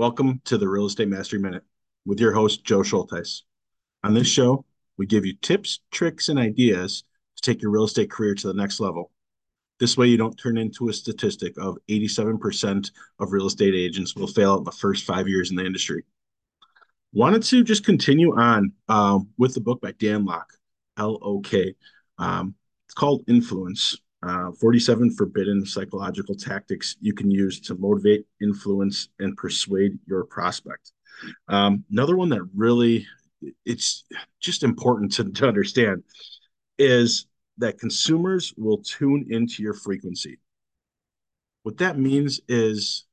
Welcome to the Real Estate Mastery Minute with your host, Joe Schulteis. On this show, we give you tips, tricks, and ideas to take your real estate career to the next level. This way, you don't turn into a statistic of 87% of real estate agents will fail in the first five years in the industry. Wanted to just continue on um, with the book by Dan Lok, L O K. Um, it's called Influence uh, 47 forbidden psychological tactics you can use to motivate, influence, and persuade your prospect. Um, another one that really it's just important to, to understand is that consumers will tune into your frequency. What that means is,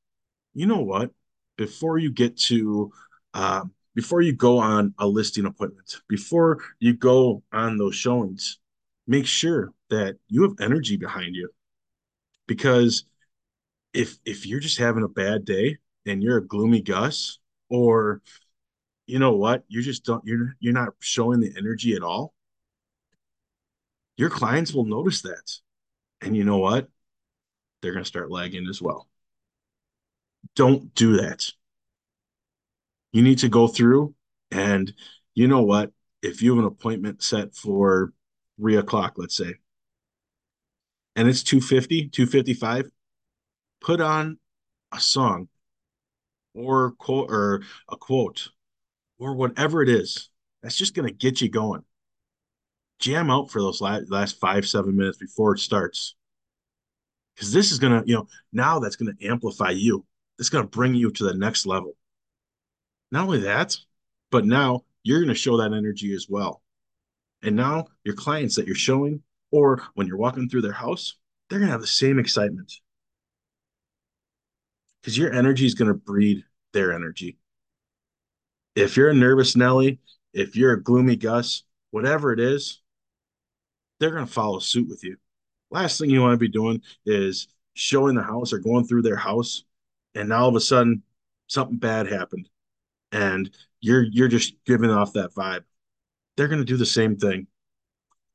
you know what? Before you get to, uh, before you go on a listing appointment, before you go on those showings, make sure that you have energy behind you. Because if if you're just having a bad day and you're a gloomy gus or you know what you just don't you're you're not showing the energy at all your clients will notice that. And you know what? They're going to start lagging as well. Don't do that. You need to go through and you know what? If you have an appointment set for three o'clock, let's say, and it's 250, 255, put on a song or quote or a quote or whatever it is that's just going to get you going. Jam out for those last, last five, seven minutes before it starts. Because this is going to, you know, now that's going to amplify you. It's going to bring you to the next level. Not only that, but now you're going to show that energy as well. And now your clients that you're showing, or when you're walking through their house, they're going to have the same excitement because your energy is going to breed their energy. If you're a nervous Nelly, if you're a gloomy Gus, whatever it is, they're going to follow suit with you. Last thing you want to be doing is showing the house or going through their house, and now all of a sudden something bad happened, and you're you're just giving off that vibe they're going to do the same thing.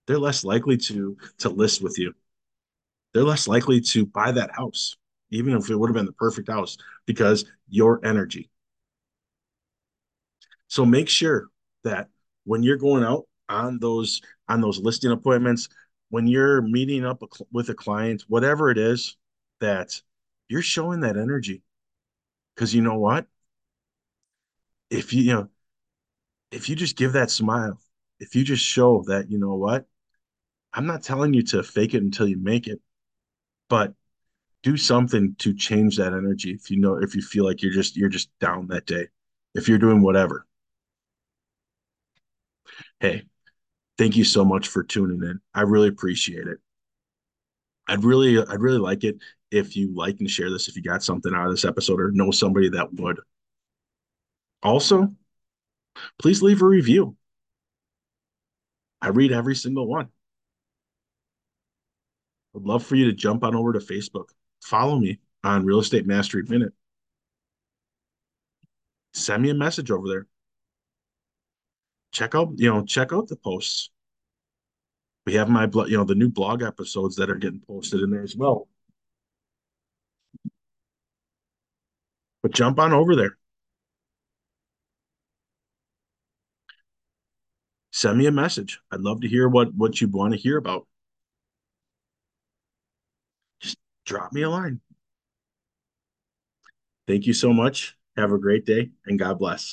They're less likely to to list with you. They're less likely to buy that house, even if it would have been the perfect house, because your energy. So make sure that when you're going out on those on those listing appointments, when you're meeting up with a client, whatever it is, that you're showing that energy. Because you know what? If you, you know, if you just give that smile, if you just show that, you know what, I'm not telling you to fake it until you make it, but do something to change that energy if you know if you feel like you're just you're just down that day if you're doing whatever. Hey thank you so much for tuning in. I really appreciate it. I'd really i'd really like it if you like and share this if you got something out of this episode or know somebody that would. Also please leave a review I read every single one. I'd love for you to jump on over to Facebook. Follow me on Real Estate Mastery Minute. Send me a message over there. Check out, you know, check out the posts. We have my, you know, the new blog episodes that are getting posted in there as well. But jump on over there. Send me a message. I'd love to hear what what you want to hear about. Just drop me a line. Thank you so much. Have a great day and God bless.